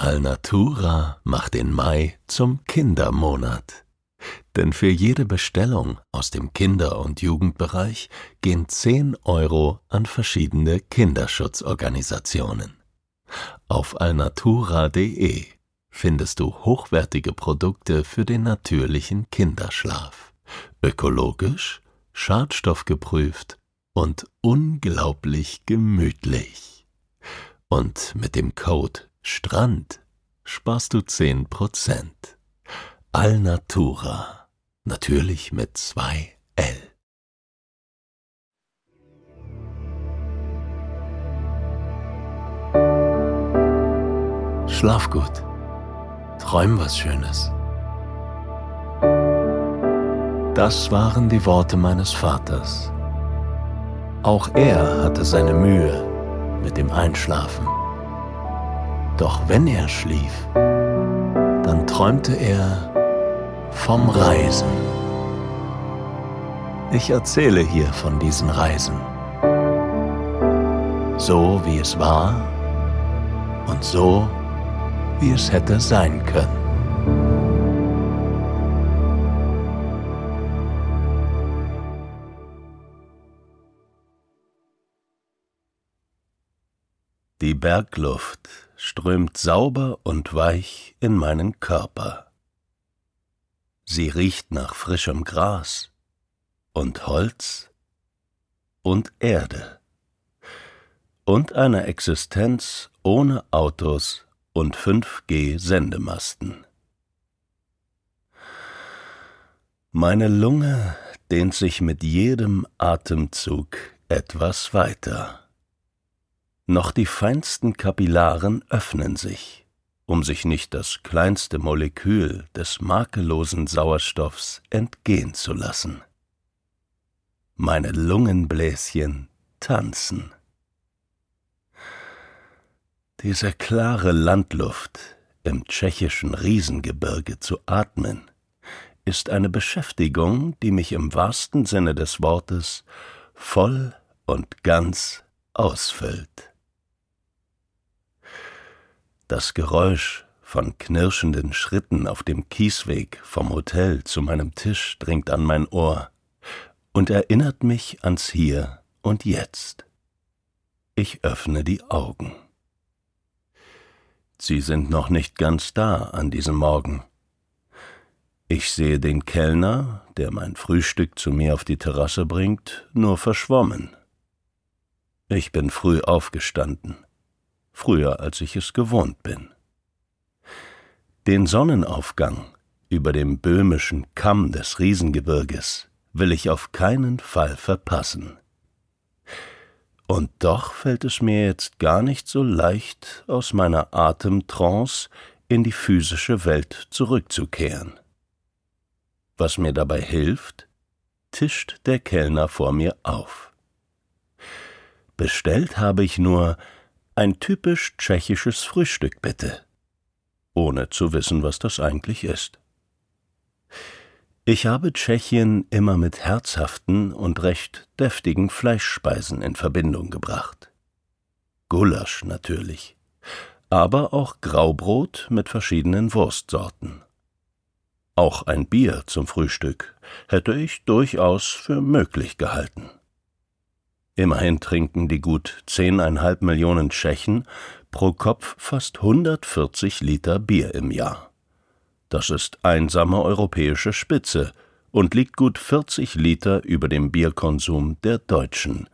Alnatura macht den Mai zum Kindermonat. Denn für jede Bestellung aus dem Kinder- und Jugendbereich gehen 10 Euro an verschiedene Kinderschutzorganisationen. Auf alnatura.de findest du hochwertige Produkte für den natürlichen Kinderschlaf. Ökologisch, schadstoffgeprüft und unglaublich gemütlich. Und mit dem Code STRAND sparst du 10%. Alnatura. Natürlich mit zwei L. Schlaf gut. Träum was Schönes. Das waren die Worte meines Vaters. Auch er hatte seine Mühe mit dem Einschlafen. Doch wenn er schlief, dann träumte er vom Reisen. Ich erzähle hier von diesen Reisen. So wie es war und so wie es hätte sein können. Die Bergluft strömt sauber und weich in meinen Körper. Sie riecht nach frischem Gras und Holz und Erde und einer Existenz ohne Autos und 5G-Sendemasten. Meine Lunge dehnt sich mit jedem Atemzug etwas weiter. Noch die feinsten Kapillaren öffnen sich, um sich nicht das kleinste Molekül des makellosen Sauerstoffs entgehen zu lassen. Meine Lungenbläschen tanzen. Diese klare Landluft im tschechischen Riesengebirge zu atmen, ist eine Beschäftigung, die mich im wahrsten Sinne des Wortes voll und ganz ausfüllt. Das Geräusch von knirschenden Schritten auf dem Kiesweg vom Hotel zu meinem Tisch dringt an mein Ohr und erinnert mich ans Hier und Jetzt. Ich öffne die Augen. Sie sind noch nicht ganz da an diesem Morgen. Ich sehe den Kellner, der mein Frühstück zu mir auf die Terrasse bringt, nur verschwommen. Ich bin früh aufgestanden, früher als ich es gewohnt bin. Den Sonnenaufgang über dem böhmischen Kamm des Riesengebirges will ich auf keinen Fall verpassen. Und doch fällt es mir jetzt gar nicht so leicht, aus meiner Atemtrance in die physische Welt zurückzukehren. Was mir dabei hilft, tischt der Kellner vor mir auf. Bestellt habe ich nur ein typisch tschechisches Frühstück, bitte, ohne zu wissen, was das eigentlich ist. Ich habe Tschechien immer mit herzhaften und recht deftigen Fleischspeisen in Verbindung gebracht. Gulasch natürlich, aber auch Graubrot mit verschiedenen Wurstsorten. Auch ein Bier zum Frühstück hätte ich durchaus für möglich gehalten. Immerhin trinken die gut zehneinhalb Millionen Tschechen pro Kopf fast 140 Liter Bier im Jahr. Das ist einsame europäische Spitze und liegt gut 40 Liter über dem Bierkonsum der Deutschen,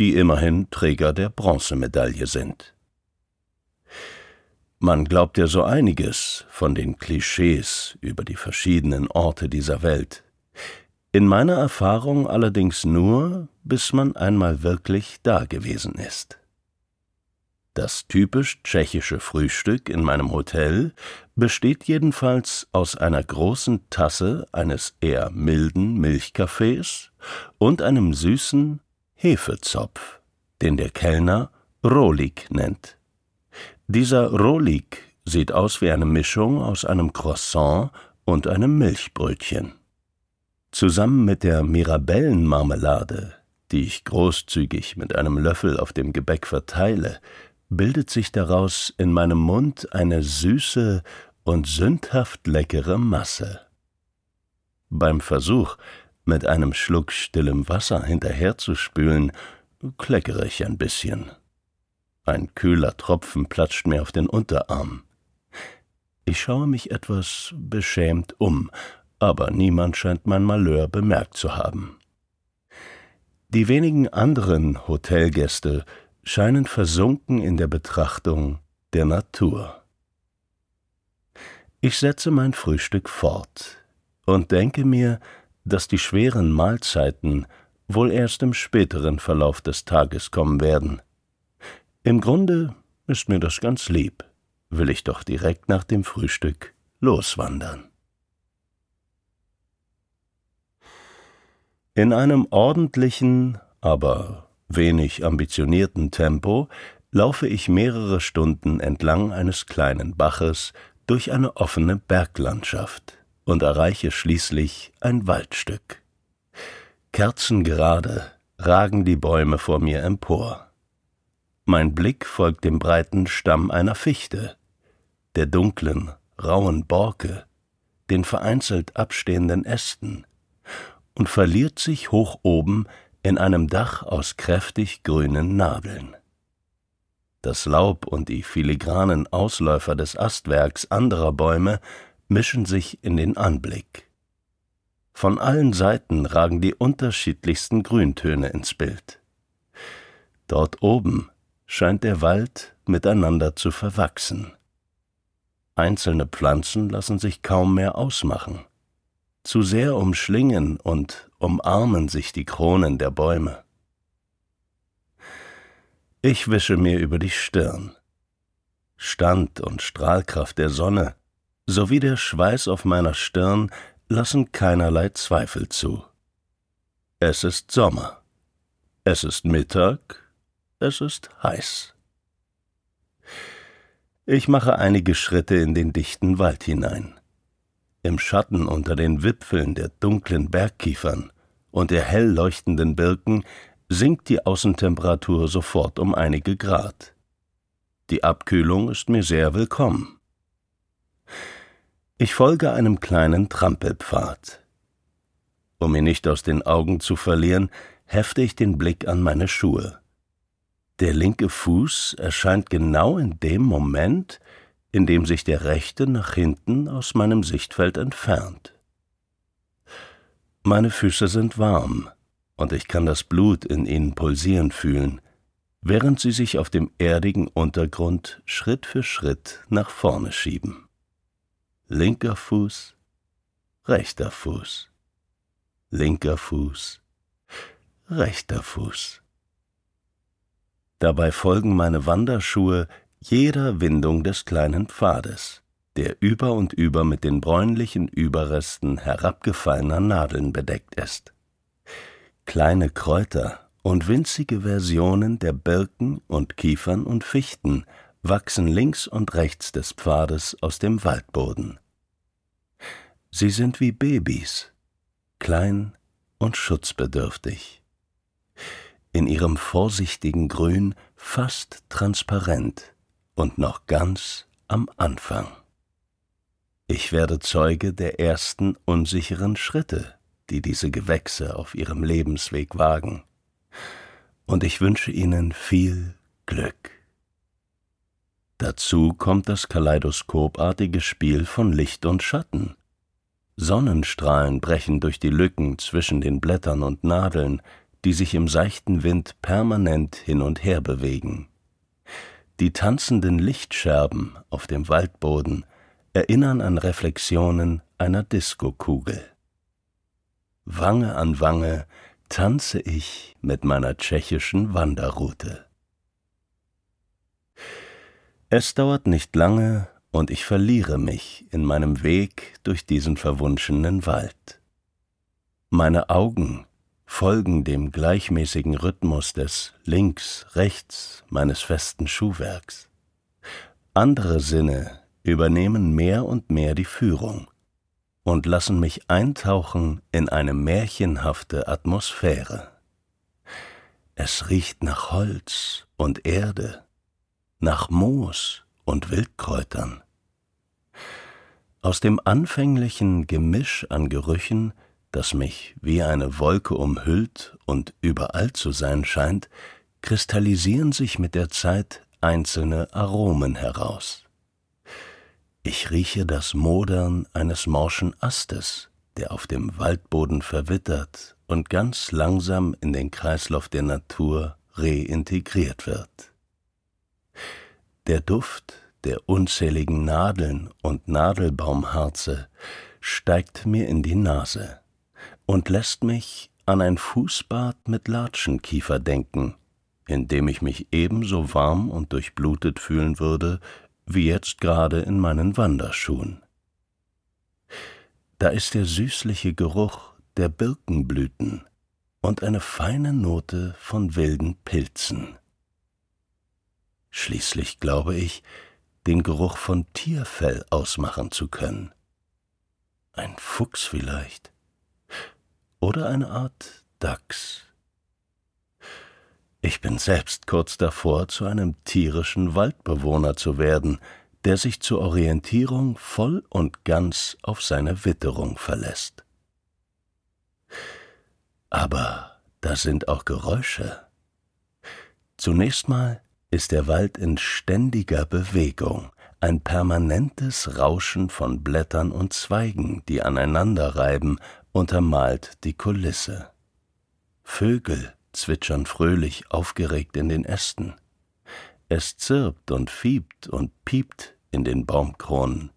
die immerhin Träger der Bronzemedaille sind. Man glaubt ja so einiges von den Klischees über die verschiedenen Orte dieser Welt. In meiner Erfahrung allerdings nur, bis man einmal wirklich da gewesen ist. Das typisch tschechische Frühstück in meinem Hotel besteht jedenfalls aus einer großen Tasse eines eher milden Milchkaffees und einem süßen Hefezopf, den der Kellner Rolik nennt. Dieser Rolik sieht aus wie eine Mischung aus einem Croissant und einem Milchbrötchen. Zusammen mit der Mirabellenmarmelade, die ich großzügig mit einem Löffel auf dem Gebäck verteile, bildet sich daraus in meinem Mund eine süße und sündhaft leckere Masse. Beim Versuch, mit einem Schluck stillem Wasser hinterherzuspülen, kleckere ich ein bisschen. Ein kühler Tropfen platscht mir auf den Unterarm. Ich schaue mich etwas beschämt um, aber niemand scheint mein Malheur bemerkt zu haben. Die wenigen anderen Hotelgäste scheinen versunken in der Betrachtung der Natur. Ich setze mein Frühstück fort und denke mir, dass die schweren Mahlzeiten wohl erst im späteren Verlauf des Tages kommen werden. Im Grunde ist mir das ganz lieb, will ich doch direkt nach dem Frühstück loswandern. In einem ordentlichen, aber wenig ambitionierten Tempo laufe ich mehrere Stunden entlang eines kleinen Baches durch eine offene Berglandschaft und erreiche schließlich ein Waldstück. Kerzengerade ragen die Bäume vor mir empor. Mein Blick folgt dem breiten Stamm einer Fichte, der dunklen, rauen Borke, den vereinzelt abstehenden Ästen und verliert sich hoch oben in einem Dach aus kräftig grünen Nadeln. Das Laub und die filigranen Ausläufer des Astwerks anderer Bäume mischen sich in den Anblick. Von allen Seiten ragen die unterschiedlichsten Grüntöne ins Bild. Dort oben scheint der Wald miteinander zu verwachsen. Einzelne Pflanzen lassen sich kaum mehr ausmachen. Zu sehr umschlingen und umarmen sich die Kronen der Bäume. Ich wische mir über die Stirn. Stand und Strahlkraft der Sonne sowie der Schweiß auf meiner Stirn lassen keinerlei Zweifel zu. Es ist Sommer. Es ist Mittag. Es ist heiß. Ich mache einige Schritte in den dichten Wald hinein. Im Schatten unter den Wipfeln der dunklen Bergkiefern und der hell leuchtenden Birken sinkt die Außentemperatur sofort um einige Grad. Die Abkühlung ist mir sehr willkommen. Ich folge einem kleinen Trampelpfad. Um ihn nicht aus den Augen zu verlieren, hefte ich den Blick an meine Schuhe. Der linke Fuß erscheint genau in dem Moment, indem sich der rechte nach hinten aus meinem Sichtfeld entfernt. Meine Füße sind warm, und ich kann das Blut in ihnen pulsieren fühlen, während sie sich auf dem erdigen Untergrund Schritt für Schritt nach vorne schieben. Linker Fuß, rechter Fuß, linker Fuß, rechter Fuß. Dabei folgen meine Wanderschuhe jeder Windung des kleinen Pfades, der über und über mit den bräunlichen Überresten herabgefallener Nadeln bedeckt ist. Kleine Kräuter und winzige Versionen der Birken und Kiefern und Fichten wachsen links und rechts des Pfades aus dem Waldboden. Sie sind wie Babys, klein und schutzbedürftig. In ihrem vorsichtigen Grün fast transparent und noch ganz am Anfang. Ich werde Zeuge der ersten unsicheren Schritte, die diese Gewächse auf ihrem Lebensweg wagen, und ich wünsche ihnen viel Glück. Dazu kommt das kaleidoskopartige Spiel von Licht und Schatten. Sonnenstrahlen brechen durch die Lücken zwischen den Blättern und Nadeln, die sich im seichten Wind permanent hin und her bewegen. Die tanzenden Lichtscherben auf dem Waldboden erinnern an Reflexionen einer Diskokugel. Wange an Wange tanze ich mit meiner tschechischen Wanderroute. Es dauert nicht lange, und ich verliere mich in meinem Weg durch diesen verwunschenen Wald. Meine Augen folgen dem gleichmäßigen Rhythmus des links, rechts meines festen Schuhwerks. Andere Sinne übernehmen mehr und mehr die Führung und lassen mich eintauchen in eine märchenhafte Atmosphäre. Es riecht nach Holz und Erde, nach Moos und Wildkräutern. Aus dem anfänglichen Gemisch an Gerüchen, das mich wie eine Wolke umhüllt und überall zu sein scheint, kristallisieren sich mit der Zeit einzelne Aromen heraus. Ich rieche das Modern eines morschen Astes, der auf dem Waldboden verwittert und ganz langsam in den Kreislauf der Natur reintegriert wird. Der Duft der unzähligen Nadeln und Nadelbaumharze steigt mir in die Nase und lässt mich an ein Fußbad mit Latschenkiefer denken, in dem ich mich ebenso warm und durchblutet fühlen würde, wie jetzt gerade in meinen Wanderschuhen. Da ist der süßliche Geruch der Birkenblüten und eine feine Note von wilden Pilzen. Schließlich glaube ich, den Geruch von Tierfell ausmachen zu können. Ein Fuchs vielleicht. Oder eine Art Dachs. Ich bin selbst kurz davor, zu einem tierischen Waldbewohner zu werden, der sich zur Orientierung voll und ganz auf seine Witterung verlässt. Aber da sind auch Geräusche. Zunächst mal ist der Wald in ständiger Bewegung, ein permanentes Rauschen von Blättern und Zweigen, die aneinander reiben, untermalt die Kulisse. Vögel zwitschern fröhlich aufgeregt in den Ästen. Es zirpt und fiebt und piept in den Baumkronen.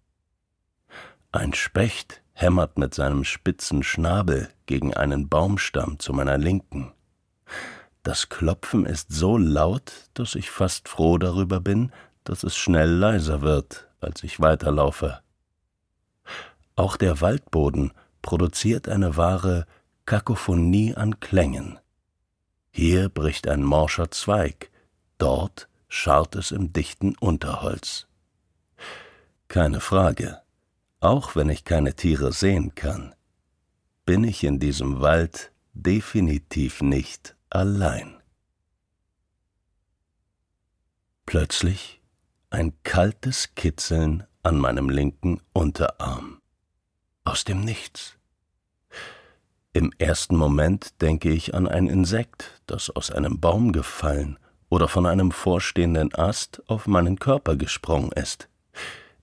Ein Specht hämmert mit seinem spitzen Schnabel gegen einen Baumstamm zu meiner Linken. Das Klopfen ist so laut, dass ich fast froh darüber bin, dass es schnell leiser wird, als ich weiterlaufe. Auch der Waldboden produziert eine wahre Kakophonie an Klängen. Hier bricht ein morscher Zweig, dort scharrt es im dichten Unterholz. Keine Frage, auch wenn ich keine Tiere sehen kann, bin ich in diesem Wald definitiv nicht allein. Plötzlich ein kaltes Kitzeln an meinem linken Unterarm. Aus dem Nichts. Im ersten Moment denke ich an ein Insekt, das aus einem Baum gefallen oder von einem vorstehenden Ast auf meinen Körper gesprungen ist.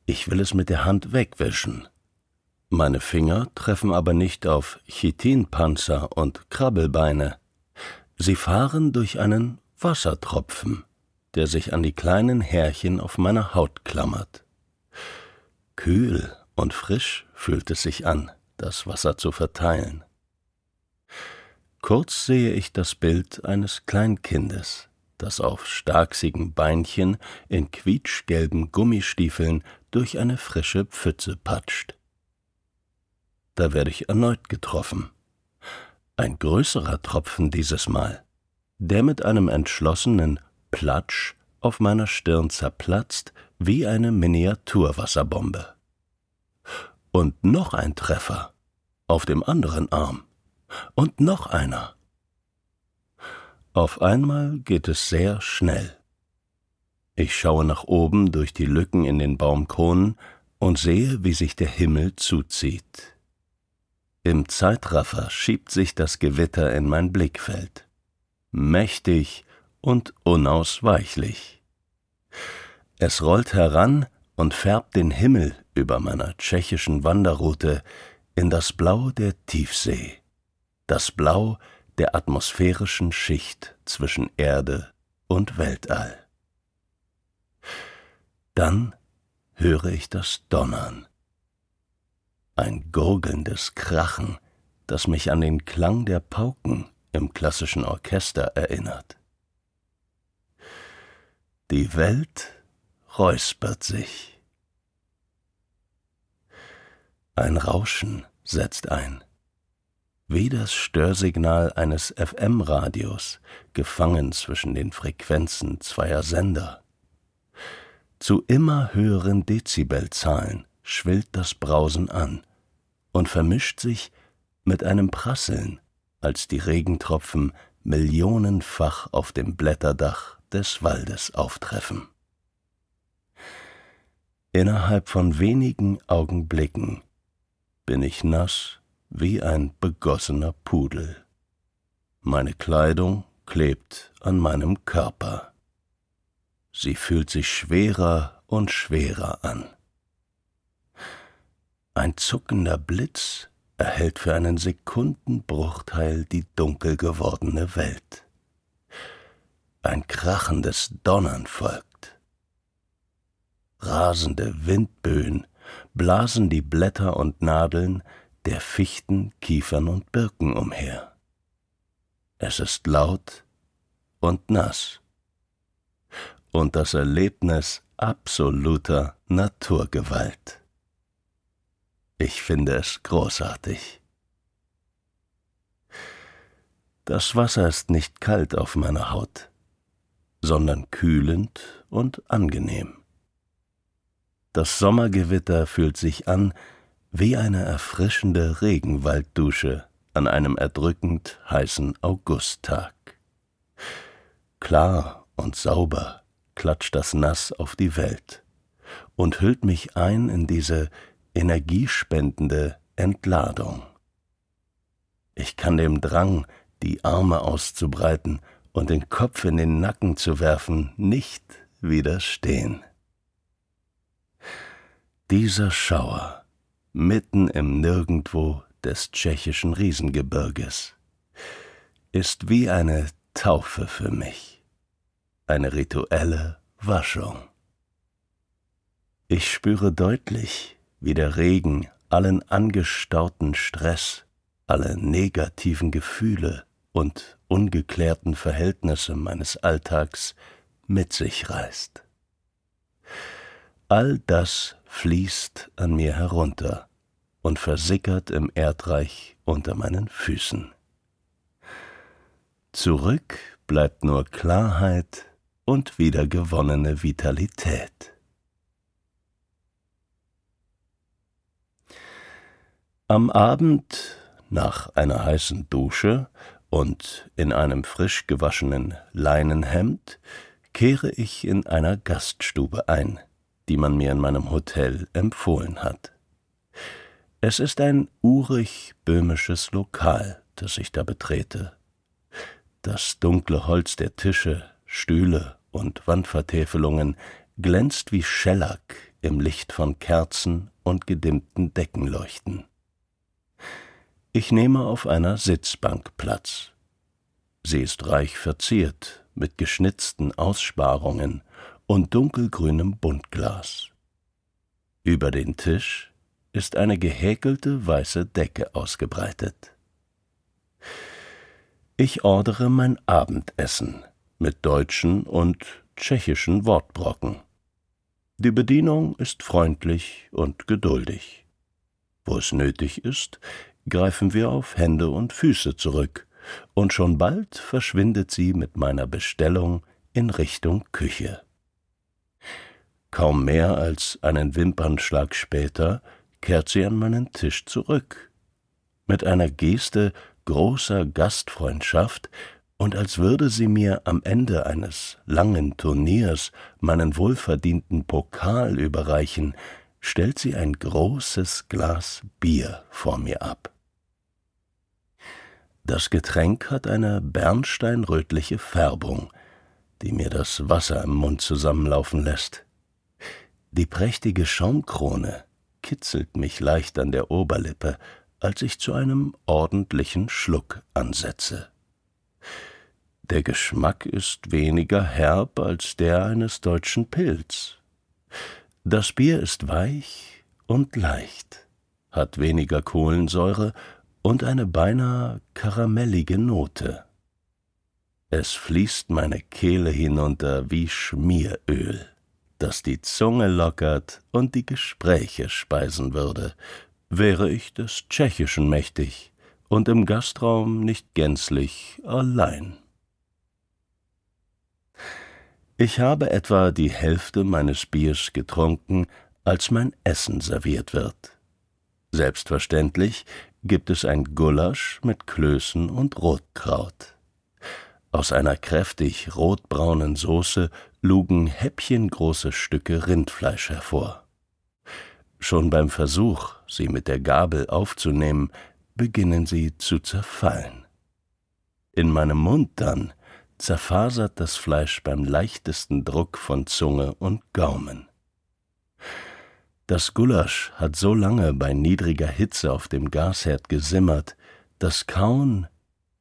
Ich will es mit der Hand wegwischen. Meine Finger treffen aber nicht auf Chitinpanzer und Krabbelbeine. Sie fahren durch einen Wassertropfen, der sich an die kleinen Härchen auf meiner Haut klammert. Kühl und frisch fühlt es sich an, das Wasser zu verteilen. Kurz sehe ich das Bild eines Kleinkindes, das auf starksigen Beinchen in quietschgelben Gummistiefeln durch eine frische Pfütze patscht. Da werde ich erneut getroffen. Ein größerer Tropfen dieses Mal, der mit einem entschlossenen Platsch auf meiner Stirn zerplatzt wie eine Miniaturwasserbombe. Und noch ein Treffer auf dem anderen Arm. Und noch einer. Auf einmal geht es sehr schnell. Ich schaue nach oben durch die Lücken in den Baumkronen und sehe, wie sich der Himmel zuzieht. Im Zeitraffer schiebt sich das Gewitter in mein Blickfeld. Mächtig und unausweichlich. Es rollt heran und färbt den Himmel über meiner tschechischen Wanderroute in das Blau der Tiefsee, das Blau der atmosphärischen Schicht zwischen Erde und Weltall. Dann höre ich das Donnern ein gurgelndes Krachen, das mich an den Klang der Pauken im klassischen Orchester erinnert. Die Welt räuspert sich. Ein Rauschen setzt ein, wie das Störsignal eines FM-Radios, gefangen zwischen den Frequenzen zweier Sender. Zu immer höheren Dezibelzahlen schwillt das Brausen an und vermischt sich mit einem Prasseln, als die Regentropfen millionenfach auf dem Blätterdach des Waldes auftreffen. Innerhalb von wenigen Augenblicken bin ich nass wie ein begossener Pudel. Meine Kleidung klebt an meinem Körper. Sie fühlt sich schwerer und schwerer an. Ein zuckender Blitz erhellt für einen Sekundenbruchteil die dunkel gewordene Welt. Ein krachendes Donnern folgt. Rasende Windböen blasen die Blätter und Nadeln der Fichten, Kiefern und Birken umher. Es ist laut und nass. Und das Erlebnis absoluter Naturgewalt. Ich finde es großartig. Das Wasser ist nicht kalt auf meiner Haut, sondern kühlend und angenehm. Das Sommergewitter fühlt sich an wie eine erfrischende Regenwalddusche an einem erdrückend heißen Augusttag. Klar und sauber klatscht das Nass auf die Welt und hüllt mich ein in diese energiespendende Entladung. Ich kann dem Drang, die Arme auszubreiten und den Kopf in den Nacken zu werfen, nicht widerstehen. Dieser Schauer mitten im Nirgendwo des tschechischen Riesengebirges ist wie eine Taufe für mich, eine rituelle Waschung. Ich spüre deutlich, wie der Regen allen angestauten Stress, alle negativen Gefühle und ungeklärten Verhältnisse meines Alltags mit sich reißt. All das fließt an mir herunter und versickert im Erdreich unter meinen Füßen. Zurück bleibt nur Klarheit und wiedergewonnene Vitalität. Am Abend, nach einer heißen Dusche und in einem frisch gewaschenen Leinenhemd, kehre ich in einer Gaststube ein, die man mir in meinem Hotel empfohlen hat. Es ist ein urig böhmisches Lokal, das ich da betrete. Das dunkle Holz der Tische, Stühle und Wandvertäfelungen glänzt wie Schellack im Licht von Kerzen und gedimmten Deckenleuchten. Ich nehme auf einer Sitzbank Platz. Sie ist reich verziert mit geschnitzten Aussparungen und dunkelgrünem Buntglas. Über den Tisch ist eine gehäkelte weiße Decke ausgebreitet. Ich ordere mein Abendessen mit deutschen und tschechischen Wortbrocken. Die Bedienung ist freundlich und geduldig. Wo es nötig ist, greifen wir auf Hände und Füße zurück, und schon bald verschwindet sie mit meiner Bestellung in Richtung Küche. Kaum mehr als einen Wimpernschlag später kehrt sie an meinen Tisch zurück. Mit einer Geste großer Gastfreundschaft und als würde sie mir am Ende eines langen Turniers meinen wohlverdienten Pokal überreichen, stellt sie ein großes Glas Bier vor mir ab. Das Getränk hat eine bernsteinrötliche Färbung, die mir das Wasser im Mund zusammenlaufen lässt. Die prächtige Schaumkrone kitzelt mich leicht an der Oberlippe, als ich zu einem ordentlichen Schluck ansetze. Der Geschmack ist weniger herb als der eines deutschen Pilz. Das Bier ist weich und leicht, hat weniger Kohlensäure und eine beinahe karamellige Note. Es fließt meine Kehle hinunter wie Schmieröl, das die Zunge lockert und die Gespräche speisen würde, wäre ich des Tschechischen mächtig und im Gastraum nicht gänzlich allein. Ich habe etwa die Hälfte meines Biers getrunken, als mein Essen serviert wird. Selbstverständlich gibt es ein Gulasch mit Klößen und Rotkraut. Aus einer kräftig rotbraunen Soße lugen häppchengroße Stücke Rindfleisch hervor. Schon beim Versuch, sie mit der Gabel aufzunehmen, beginnen sie zu zerfallen. In meinem Mund dann zerfasert das Fleisch beim leichtesten Druck von Zunge und Gaumen. Das Gulasch hat so lange bei niedriger Hitze auf dem Gasherd gesimmert, dass Kauen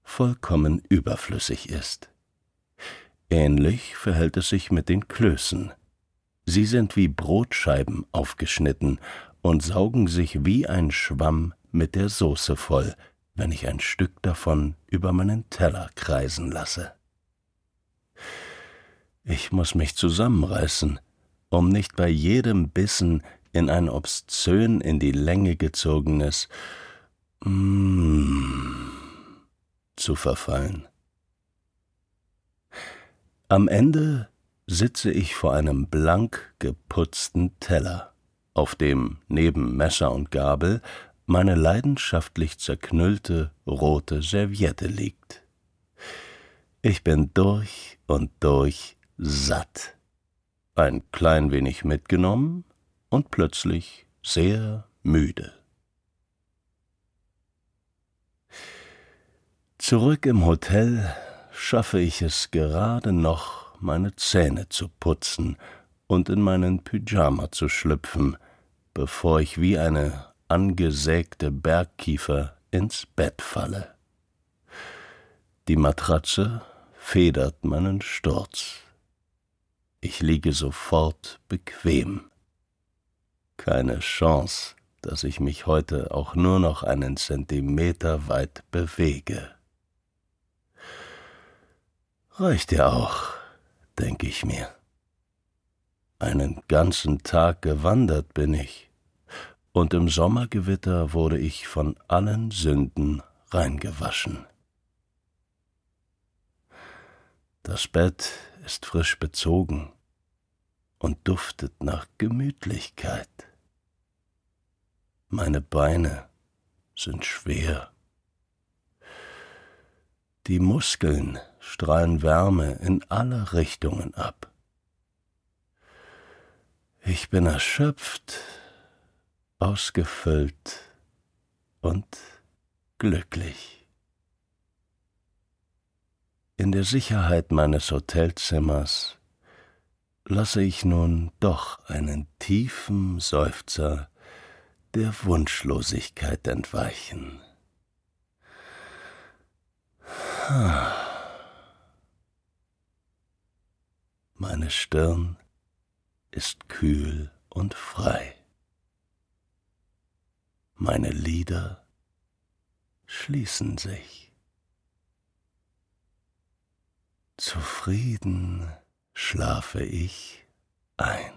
vollkommen überflüssig ist. Ähnlich verhält es sich mit den Klößen. Sie sind wie Brotscheiben aufgeschnitten und saugen sich wie ein Schwamm mit der Soße voll, wenn ich ein Stück davon über meinen Teller kreisen lasse. Ich muss mich zusammenreißen, um nicht bei jedem Bissen in ein obszön in die Länge gezogenes mm zu verfallen. Am Ende sitze ich vor einem blank geputzten Teller, auf dem neben Messer und Gabel meine leidenschaftlich zerknüllte rote Serviette liegt. Ich bin durch und durch satt, ein klein wenig mitgenommen und plötzlich sehr müde. Zurück im Hotel schaffe ich es gerade noch, meine Zähne zu putzen und in meinen Pyjama zu schlüpfen, bevor ich wie eine angesägte Bergkiefer ins Bett falle. Die Matratze federt meinen Sturz. Ich liege sofort bequem. Keine Chance, dass ich mich heute auch nur noch einen Zentimeter weit bewege. Reicht ja auch, denke ich mir. Einen ganzen Tag gewandert bin ich, und im Sommergewitter wurde ich von allen Sünden reingewaschen. Das Bett ist frisch bezogen und duftet nach Gemütlichkeit. Meine Beine sind schwer. Die Muskeln strahlen Wärme in alle Richtungen ab. Ich bin erschöpft, ausgefüllt und glücklich. In der Sicherheit meines Hotelzimmers lasse ich nun doch einen tiefen Seufzer der Wunschlosigkeit entweichen. Meine Stirn ist kühl und frei. Meine Lider schließen sich. Zufrieden schlafe ich ein.